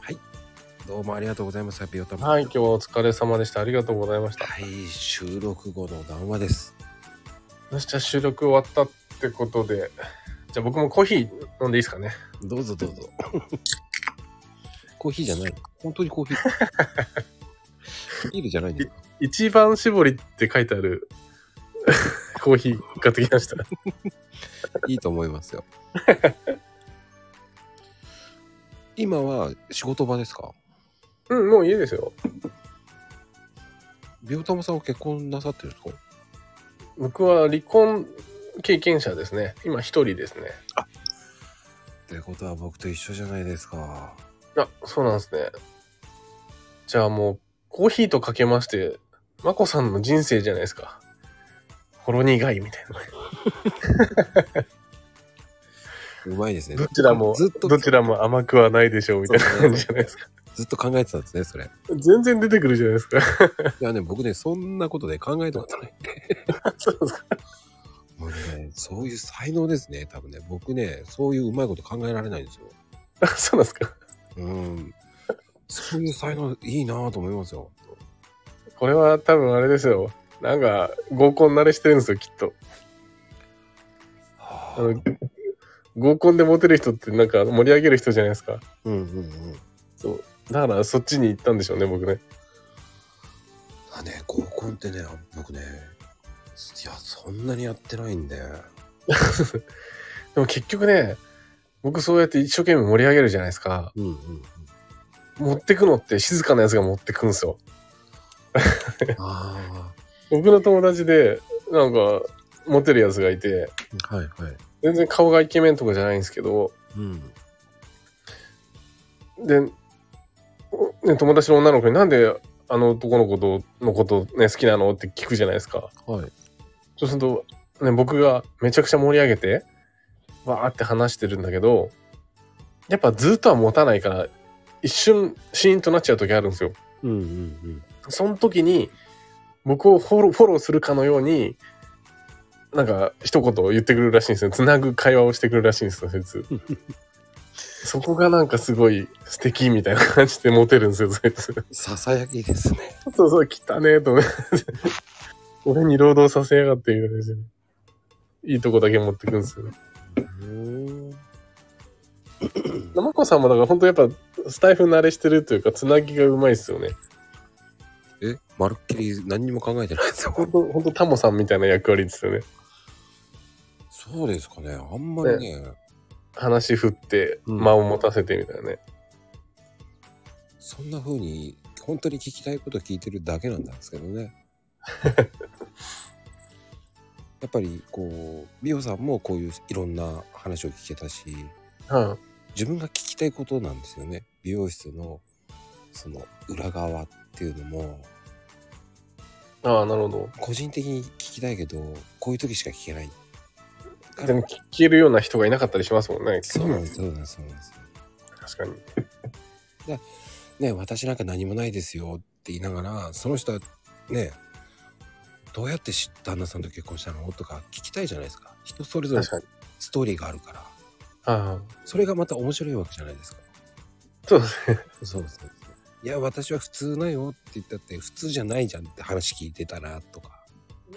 はい。どうもありがとうございます。ハッピーオタマ。はい、今日はお疲れ様でした。ありがとうございました。はい、収録後の談話です。よし、じゃあ収録終わったってことで、じゃあ僕もコーヒー飲んでいいですかね。どうぞどうぞ。コーヒーじゃない本当にコーヒー。ビールじゃないんですか一番搾りって書いてあるコーヒー買ってきました。いいと思いますよ。今は仕事場ですか？うん、もういいですよ。ビオタマさんは結婚なさってるんですか？僕は離婚経験者ですね。今一人ですね。ってことは僕と一緒じゃないですか。あ、そうなんですね。じゃあもう、コーヒーとかけまして、まこさんの人生じゃないですか。ほろ苦いみたいな。うまいですね。どちらも、ずっと、どちらも甘くはないでしょうみたいな感じじゃないですか。ずっと考えてたんですね、それ。い全然出てくるじゃないですか。やね、僕ね、そんなことで考えたことないんで。そうですか。もうね、そういう才能ですね、多分ね。僕ね、そういううまいこと考えられないんですよ。あそうなんですか。うん。そういう才能いいなぁと思いますよ。これは多分あれですよ。なんか、合コン慣れしてるんですよ、きっと。はあの、合コンでモテる人ってなんか盛り上げる人じゃないですか。うんうんうん。そう。だからそっちに行ったんでしょうね、僕ね。あね、合コンってね、僕ね、いや、そんなにやってないんで。でも結局ね、僕そうやって一生懸命盛り上げるじゃないですか。うんうんうん。持ってくのって静かなやつが持ってくんですよ。あ僕の友達で、なんか、モテるやつがいて、あ、はいはい。全然顔がイケメンとかじゃないんですけど、うん。で、おね、友達の女の子になんであの男の子とのことね、好きなのって聞くじゃないですか。はい。そうすると、ね、僕がめちゃくちゃ盛り上げて、わーって話してるんだけど、やっぱずっとは持たないから、一瞬シーンとなっちゃう時あるんですよ。んうん。その時に、僕をフォローフォローするかのように、なんか一言言ってくるらしいんですよ。つなぐ会話をしてくるらしいんですよ、そいつ。そこがなんかすごい素敵みたいな感じでモテるんですよ、そいつ。ささやきですね。そうそう、汚ねえと思って。俺に労働させやがって言うんですよ。いいとこだけ持ってくんですよ。うん。生子さんもだから本当やっぱスタイフ慣れしてるというか、つなぎがうまいですよね。え、まるっきり何にも考えてないですよ。本当本当タモさんみたいな役割ですよね。そうですかね。あんまりね、話振って、うん間を持たせてみたいなね。そんな風に、本当に聞きたいこと聞いてるだけなんですけどね。やっぱりこう、美穂さんもこういういろんな話を聞けたし、は自分が聞きたいことなんですよね。美容室のその裏側っていうのも、い。ああ、なるほど。個人的に聞きたいけど、こういう時しか聞けない。でも聞けるような人がいなかったりしますもんね。そうなんです、そうなんです、そうなんです。確かに。ね、私なんか何もないですよって言いながら、その人はね、どうやってし旦那さんと結婚したのとか聞きたいじゃないですか。人それぞれ確かに。ストーリーがあるから。ああ、それがまた面白いわけじゃないですか。そうですね。そうですね。いや、私は普通だよって言ったって、普通じゃないじゃんって話聞いてたらとか。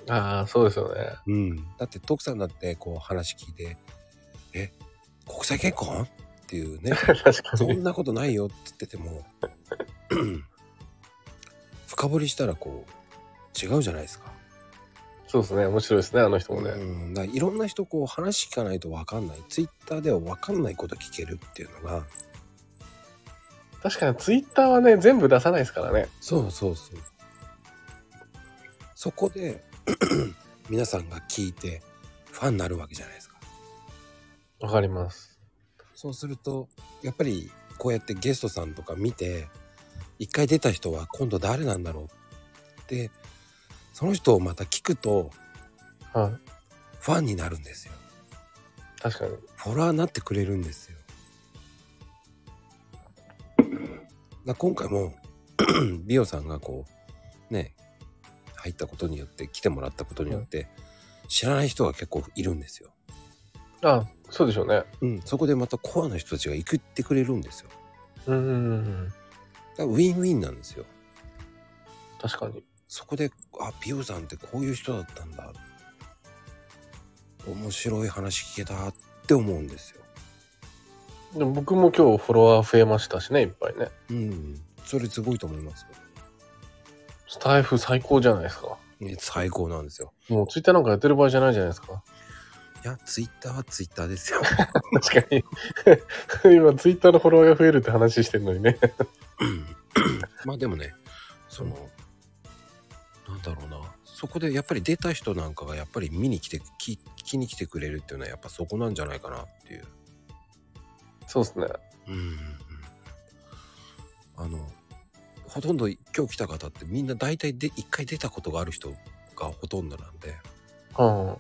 ああ、そうですよね。うん。だって徳さんだってこう話聞いて、え、国際結婚っていうね、確かに。そんなことないよって言ってても、深掘りしたらこう、違うじゃないですか。そうですね。面白いですね、あの人もね。うん。いろんな人こう話聞かないと分かんない。ツイッターでは分かんないこと聞けるっていうのが、確かにツイッターはね、全部出さないですからね。そうそうそう。そこで 皆さんが聞いてファンになるわけじゃないですか。わかります。そうするとやっぱりこうやってゲストさんとか見て一回出た人は今度誰なんだろうってその人をまた聞くとはい。ファンになるんですよ。確かに。フォロワーになってくれるんですよ。だ今回も 美容さんがこうね入ったことによって来てもらったことによって知らない人が結構いるんですよ。あ、そうでしょうね。うん、そこでまたコアな人たちが行ってくれるんですよ。うんうんうん。だからウィンウィンなんですよ。確かに。そこで、あ、美容さんってこういう人だったんだ。面白い話聞けたって思うんですよ。でも僕も今日フォロワー増えましたしね、いっぱいね。うん。それすごいと思いますよ。スタイフ最高じゃないですか。ね最高なんですよ。もうツイッターなんかやってる場合じゃないじゃないですか。いや、ツイッターはツイッターですよ。確かに。今ツイッターのフォロワーが増えるって話してるのにね。まあでもね、その、なんだろうな。そこでやっぱり出た人なんかがやっぱり見に来て、聞聞きに来てくれるっていうのはやっぱそこなんじゃないかなっていう。そうですね。うん。あの、ほとんど今日来た方ってみんな大体で一回出たことがある人がほとんどなんで、うん。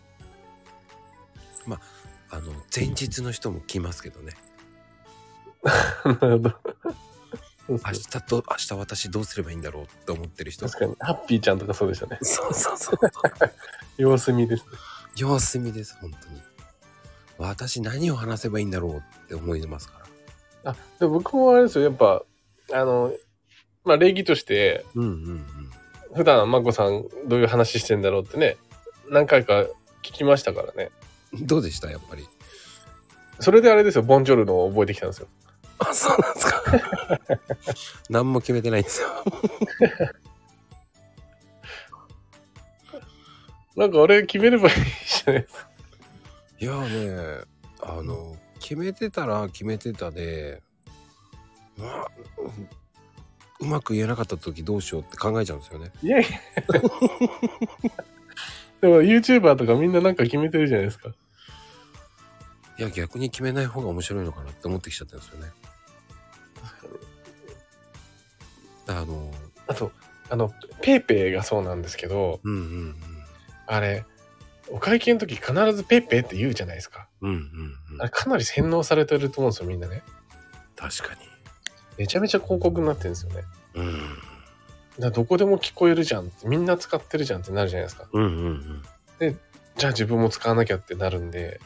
あの、前日の人も来ますけどね。なるほど。明日と、明日私どうすればいいんだろうって思ってる人。確かに。ハッピーちゃんとかそうでしたね。そうそうそう。様子見です。様子見です、本当に。私何を話せばいいんだろうって思いますから。あ、でも僕もあれですよ。やっぱ、あの、まあ礼儀として、うんうんうん。普段まこさんどういう話してんだろうってね、何回か聞きましたからね。どうでした？やっぱり。それであれですよ。ボンジョルノを覚えてきたんですよ。あ、そうなんですか。何も決めてないんですよ。なんか俺決めればいいじゃないですか。いやーね、あの、決めてたら決めてたで、まあ、うんうまく言えなかった時どうしようって考えちゃうんですよね。いやいや。でも YouTuber とかみんななんか決めてるじゃないですか。いや、逆に決めない方が面白いのかなって思ってきちゃったんですよね。あの、あと、あの、ペイペイがそうなんですけど、うんうんあれ、お会計の時必ずペイペイって言うじゃないですか。うん。うんうんうんあ。れかなり洗脳されてると思うんですよ、みんなね。確かに。めちゃめちゃ広告になってるんですよね。うん。だどこでも聞こえるじゃんって、みんな使ってるじゃんってなるじゃないですか。うんうんうん。じゃあ自分も使わなきゃってなるんで、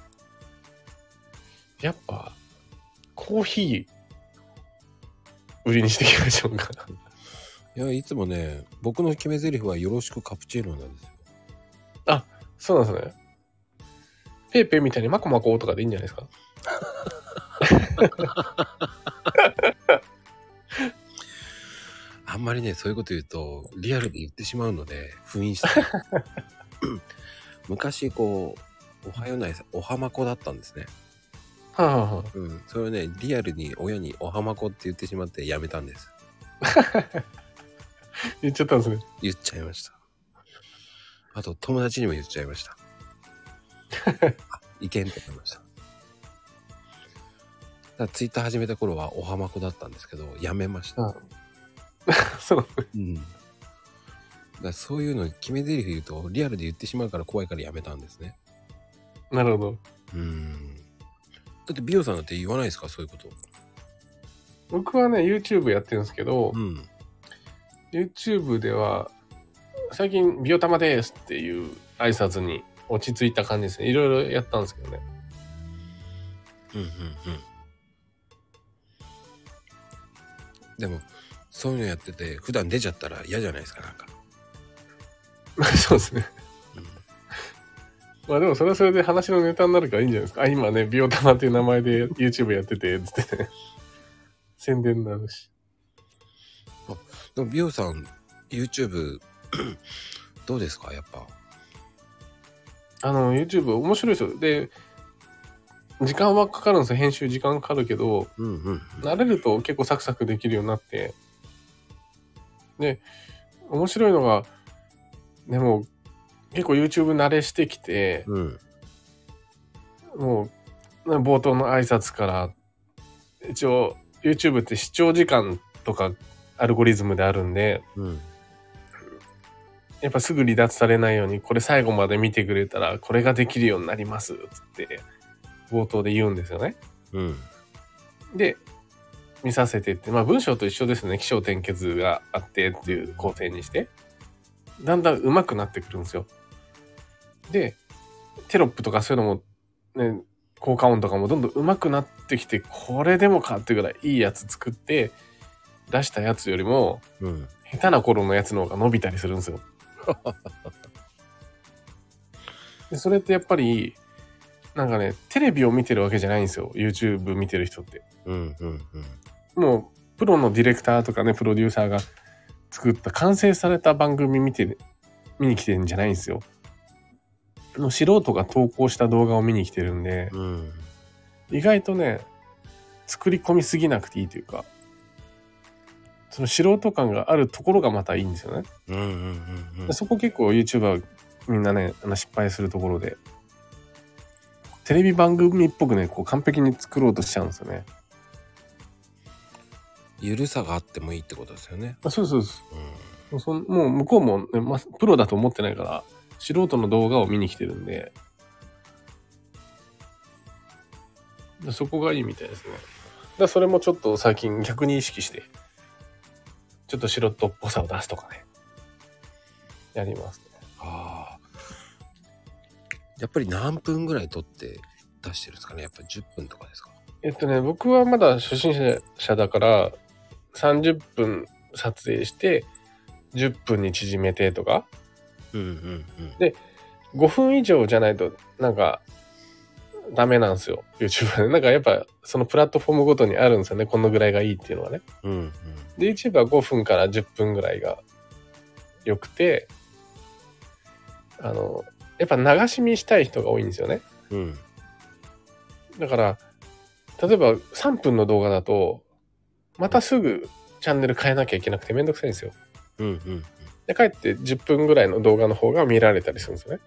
やっぱ、コーヒー、売りにしていきましょうか。いや、いつもね、僕の決め台詞はよろしくカプチーノなんですよ。そうなんですね。ペイペイみたいにマコマコとかでいいんじゃないですか？あんまりね、そういうこと言うと、リアルで言ってしまうので、封印して。昔、こう、おはようないさ、おはまこだったんですね。はあ、はあはあ、うん。それをね、リアルに親におはまこって言ってしまってやめたんです。言っちゃったんですね。言っちゃいました。あと、友達にも言っちゃいました。あいけんって思いました。だツイッター始めた頃はおはまこだったんですけど、やめました。そう。うん。だそういうの決め台詞言うとリアルで言ってしまうから怖いからやめたんですね。なるほど。うん。だって美容さんだって言わないですか？そういうこと。僕はね、YouTube やってるんですけど、うん。YouTube では、最近、ビオタマですっていう挨拶に落ち着いた感じですね。いろいろやったんですけどね。うんうんうん。でも、そういうのやってて、普段出ちゃったら嫌じゃないですか、なんか。そうですね。うんまあでもそれはそれで話のネタになるからいいんじゃないですか。あ、今ね、ビオタマっていう名前で YouTube やってて、つってね。宣伝になるし。でも美容さん、YouTube、どうですか？やっぱ。あの、YouTube 面白いですよ。で、時間はかかるんですよ。編集時間かかるけど、うんうんうん。慣れると結構サクサクできるようになって。で、面白いのが、でも、結構 YouTube 慣れしてきて、うん。もう、冒頭の挨拶から、一応、YouTube って視聴時間とかアルゴリズムであるんで、うん。やっぱすぐ離脱されないように、これ最後まで見てくれたら、これができるようになります、つって、冒頭で言うんですよね。うん。で、見させてって、まあ文章と一緒ですね。起承転結があってっていう構成にして、だんだん上手くなってくるんですよ。で、テロップとかそういうのも、ね、効果音とかもどんどん上手くなってきて、これでもかっていうぐらいいいやつ作って出したやつよりも、うん。下手な頃のやつの方が伸びたりするんですよ。でそれってやっぱり、なんかね、テレビを見てるわけじゃないんですよ。YouTube 見てる人って。うんうんうん。もう、プロのディレクターとかね、プロデューサーが作った完成された番組見て、見に来てるんじゃないんですよ。の素人が投稿した動画を見に来てるんで、うん。意外とね、作り込みすぎなくていいというか、その素人感があるところがまたいいんですよね。うんうんうんうんで。そこ結構 YouTuber みんなね、あの失敗するところで、テレビ番組っぽくね、こう完璧に作ろうとしちゃうんですよね。ゆるさがあってもいいってことですよね。あそうそうそう。うん。もうそんもう向こうも、ねま、プロだと思ってないから、素人の動画を見に来てるんで、でそこがいいみたいですね。だそれもちょっと最近逆に意識して、ちょっと素人っぽさを出すとかね、やりますね。ああ。やっぱり何分ぐらい撮って出してるんですかね？やっぱ10分とかですか？えっとね、僕はまだ初心者だから、30分撮影して、10分に縮めてとか、うんうんうん。5分以上じゃないと、なんか、ダメなんですよ。YouTube で。なんかやっぱ、そのプラットフォームごとにあるんですよね。このぐらいがいいっていうのはね。うんうん。で、YouTube は5分から10分ぐらいが良くて、あの、やっぱ流し見したい人が多いんですよね。うん。だから、例えば3分の動画だと、またすぐチャンネル変えなきゃいけなくてめんどくさいんですよ。うんうん。で、かえって10分ぐらいの動画の方が見られたりするんですよね。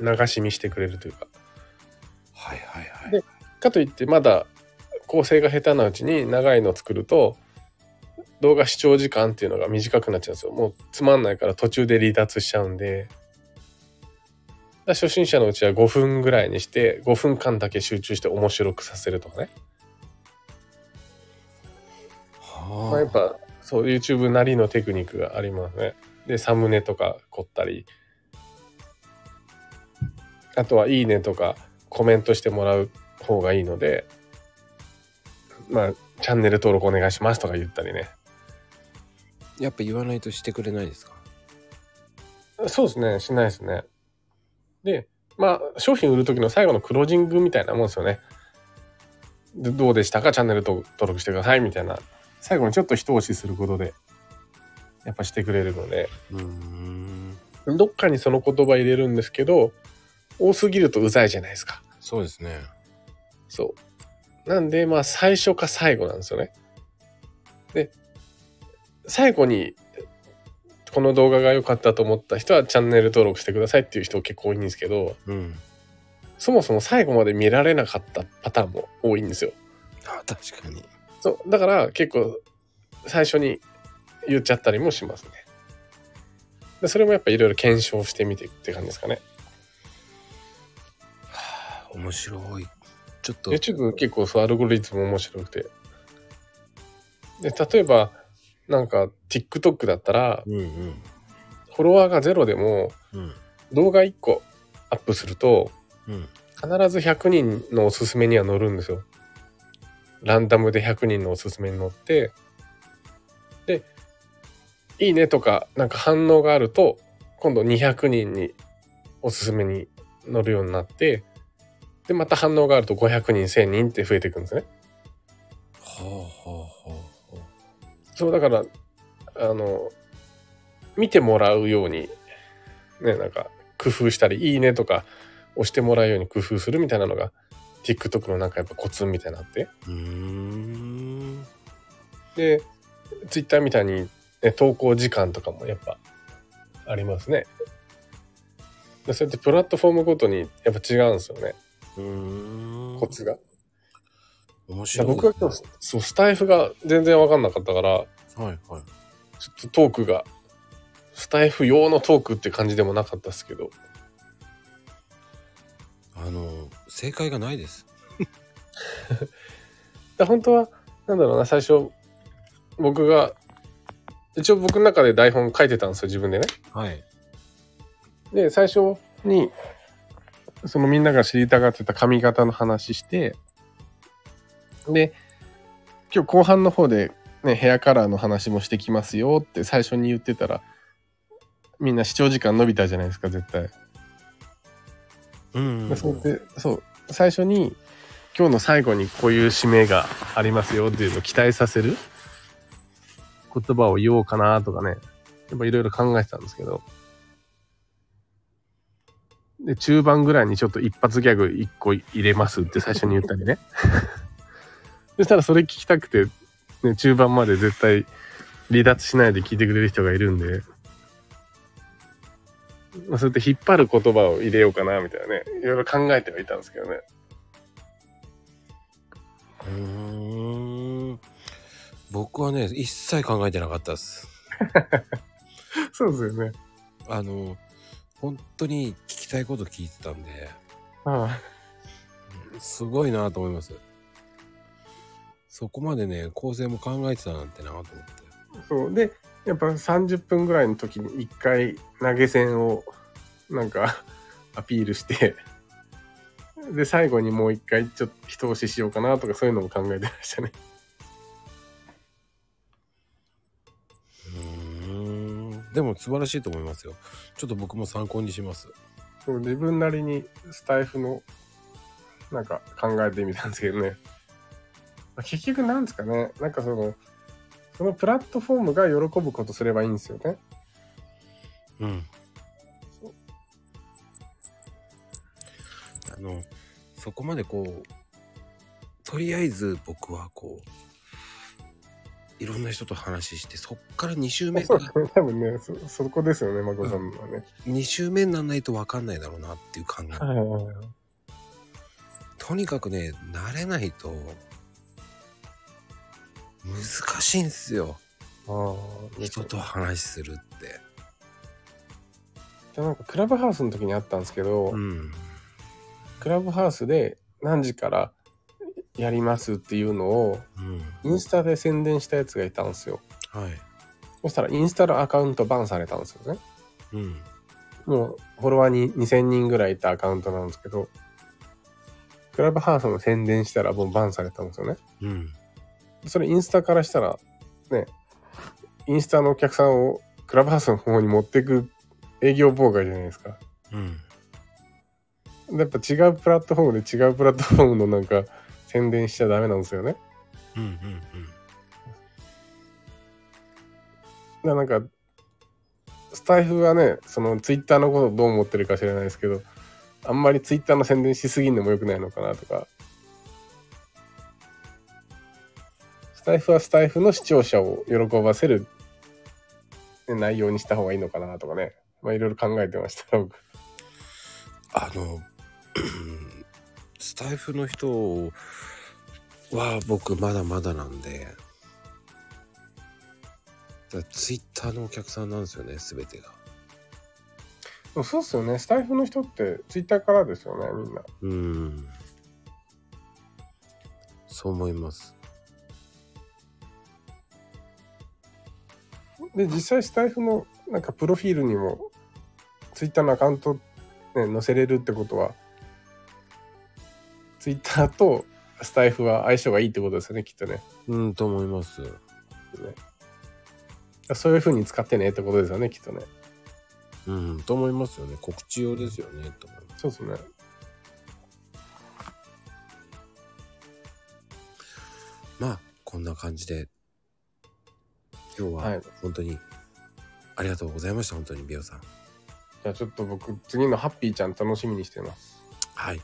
流し見してくれるというか。はいはいはい。でかといってまだ構成が下手なうちに長いの作ると動画視聴時間っていうのが短くなっちゃうんですよ。もうつまんないから途中で離脱しちゃうんで。初心者のうちは5分ぐらいにして5分間だけ集中して面白くさせるとかね。はまあ、やっぱそう YouTube なりのテクニックがありますね。でサムネとか凝ったりあとはいいねとかコメントしてもらう方がいいのでまあチャンネル登録お願いしますとか言ったりね。やっぱ言わないとしてくれないですか？そうですね。しないですね。でまあ商品売る時の最後のクロージングみたいなもんですよね。でどうでしたか？チャンネル登録してくださいみたいな。最後にちょっと一押しすることでやっぱしてくれるので。うーん。どっかにその言葉入れるんですけど、多すぎるとうざいじゃないですか。そうですね。そう。なんで、まあ、最初か最後なんですよね。で、最後に、この動画が良かったと思った人はチャンネル登録してくださいっていう人結構多いんですけど、うん。そもそも最後まで見られなかったパターンも多いんですよ。あ確かに。そう。だから結構最初に言っちゃったりもしますね。でそれもやっぱいろいろ検証してみてって感じですかね。はあ面白い。ちょっと。YouTube 結構そうアルゴリズム面白くて。で、例えば、なんか TikTok だったら、うんうん。フォロワーがゼロでもうん。動画1個アップすると、うん。必ず100人のおすすめには載るんですよ。ランダムで100人のおすすめに載って、で、いいねとかなんか反応があると、今度200人におすすめに載るようになって、で、また反応があると500人、1000人って増えていくんですね。はあはあはあはそう、だから、あの、見てもらうように、ね、なんか、工夫したり、いいねとか、押してもらうように工夫するみたいなのが、TikTok のなんかやっぱコツみたいなのあって。うーん。で、Twitter みたいに、ね、投稿時間とかもやっぱ、ありますね。でそうやってプラットフォームごとにやっぱ違うんですよね。コツが？面だ白い、僕は今日、そう、スタイフが全然わかんなかったから、はいはい。ちょっとトークが、スタイフ用のトークって感じでもなかったですけど、あの、正解がないです。で本当は、なんだろうな、最初、僕が、一応僕の中で台本書いてたんですよ、自分でね。はい。で、最初に、そのみんなが知りたがってた髪型の話して、で、今日後半の方でね、ヘアカラーの話もしてきますよって最初に言ってたら、みんな視聴時間伸びたじゃないですか、絶対。うんでそうでそう最初に今日の最後にこういう指名がありますよっていうのを期待させる言葉を言おうかなとかねやっぱいろいろ考えてたんですけどで中盤ぐらいにちょっと一発ギャグ1個入れますって最初に言ったりね。そしたらそれ聞きたくて、ね、中盤まで絶対離脱しないで聞いてくれる人がいるんで。まあ、そうやって引っ張る言葉を入れようかなみたいなね。いろいろ考えてはいたんですけどね。うーん。僕はね一切考えてなかったです。そうですよね。あの本当に聞きたいこと聞いてたんであすごいなと思います。そこまでね構成も考えてたなんてなと思って。あそう。でやっぱ30分ぐらいの時に1回投げ銭をなんか アピールしてで最後にもう1回ちょっと一押ししようかなとかそういうのも考えてましたねでも素晴らしいと思いますよ。ちょっと僕も参考にします。そう自分なりにスタイフのなんか考えてみたんですけどね。ま あ結局なんですかね。なんかそのそのプラットフォームが喜ぶことすればいいんですよね。うん。あのそこまでこうとりあえず僕はこういろんな人と話してそっから2週目そう多分ねそそこですよねまこさんのはね、2週目にならないと分かんないだろうなっていう考えはいはいはい。とにかくね慣れないと難しいんですよ。ああ人と話するって。でなんかクラブハウスの時にあったんですけど、うん。クラブハウスで何時からやりますっていうのをうん。インスタで宣伝したやつがいたんですよ。はい。そしたらインスタのアカウントバンされたんですよね。うん。もうフォロワーに2000人ぐらいいたアカウントなんですけどクラブハウスの宣伝したらもうバンされたんですよね。うん。それインスタからしたらねインスタのお客さんをクラブハウスの方に持っていく営業妨害じゃないですか。うん。やっぱ違うプラットフォームで違うプラットフォームのなんか宣伝しちゃダメなんですよね。うんうんだからなんかスタイフはねそのツイッターのことどう思ってるか知らないですけどあんまりツイッターの宣伝しすぎんのも良くないのかなとか。スタイフはスタイフの視聴者を喜ばせるね内容にした方がいいのかなとかね。まあいろいろ考えてました僕。あのスタイフの人は僕まだまだなんで。ツイッターのお客さんなんですよね全てが。そうっすよね。スタイフの人ってツイッターからですよねみんな。うん。そう思います。で実際スタイフのなんかプロフィールにもツイッターのアカウント、ね、載せれるってことはツイッターとスタイフは相性がいいってことですよねきっとね。うんと思います。そういう風に使ってねってことですよねきっとね。うんと思いますよね。告知用ですよねと思います。そうですね。まあこんな感じで今日ははい。本当にありがとうございました本当に美容さん。じゃあちょっと僕次のハッピーちゃん楽しみにしてます。はい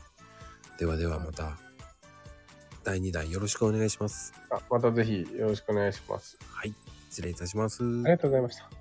ではではまた。第2弾よろしくお願いします。あまたぜひよろしくお願いします。はい失礼いたします。ありがとうございました